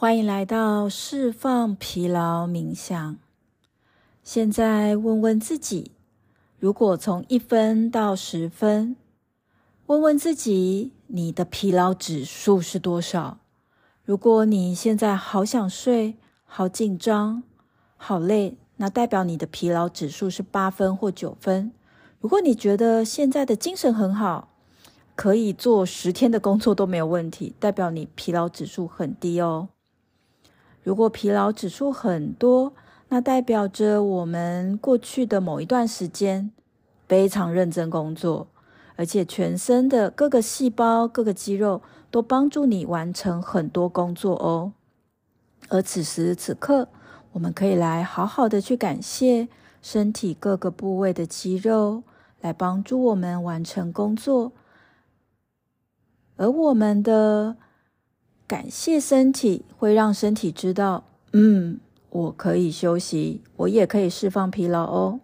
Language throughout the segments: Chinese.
欢迎来到释放疲劳冥想。现在问问自己，如果从一分到十分，问问自己，你的疲劳指数是多少？如果你现在好想睡、好紧张、好累，那代表你的疲劳指数是八分或九分。如果你觉得现在的精神很好，可以做十天的工作都没有问题，代表你疲劳指数很低哦。如果疲劳指数很多，那代表着我们过去的某一段时间非常认真工作，而且全身的各个细胞、各个肌肉都帮助你完成很多工作哦。而此时此刻，我们可以来好好的去感谢身体各个部位的肌肉，来帮助我们完成工作。而我们的感谢身体，会让身体知道，嗯，我可以休息，我也可以释放疲劳哦。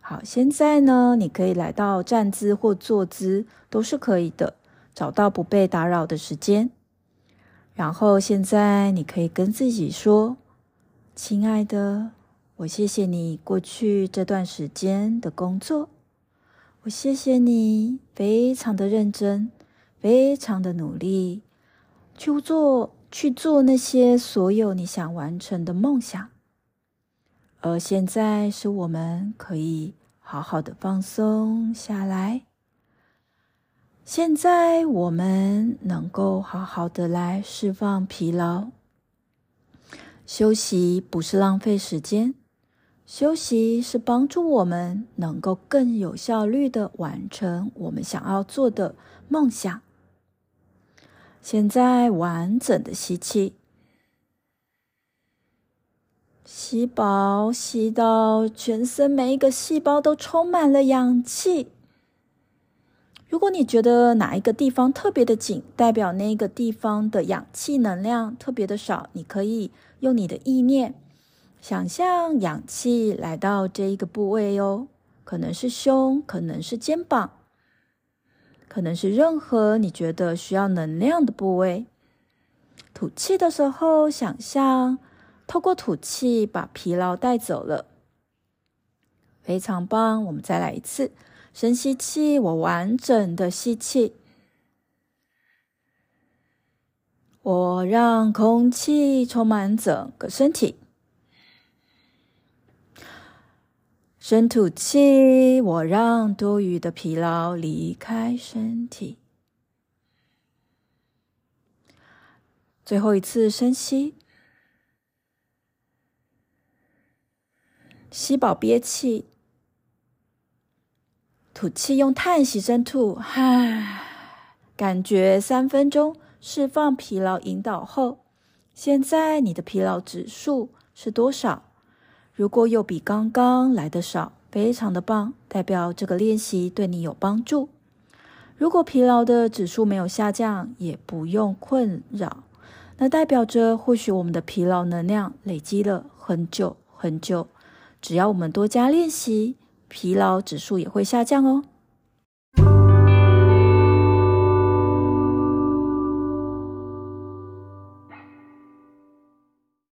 好，现在呢，你可以来到站姿或坐姿，都是可以的，找到不被打扰的时间。然后现在你可以跟自己说：“亲爱的，我谢谢你过去这段时间的工作，我谢谢你非常的认真。”非常的努力去做，去做那些所有你想完成的梦想。而现在是我们可以好好的放松下来。现在我们能够好好的来释放疲劳。休息不是浪费时间，休息是帮助我们能够更有效率的完成我们想要做的梦想。现在完整的吸气，吸饱，吸到全身每一个细胞都充满了氧气。如果你觉得哪一个地方特别的紧，代表那个地方的氧气能量特别的少，你可以用你的意念想象氧气来到这一个部位哟，可能是胸，可能是肩膀。可能是任何你觉得需要能量的部位。吐气的时候，想象透过吐气把疲劳带走了。非常棒，我们再来一次，深吸气，我完整的吸气，我让空气充满整个身体。深吐气，我让多余的疲劳离开身体。最后一次深吸，吸饱憋气，吐气用叹息声吐，唉，感觉三分钟释放疲劳引导后，现在你的疲劳指数是多少？如果又比刚刚来的少，非常的棒，代表这个练习对你有帮助。如果疲劳的指数没有下降，也不用困扰，那代表着或许我们的疲劳能量累积了很久很久。只要我们多加练习，疲劳指数也会下降哦。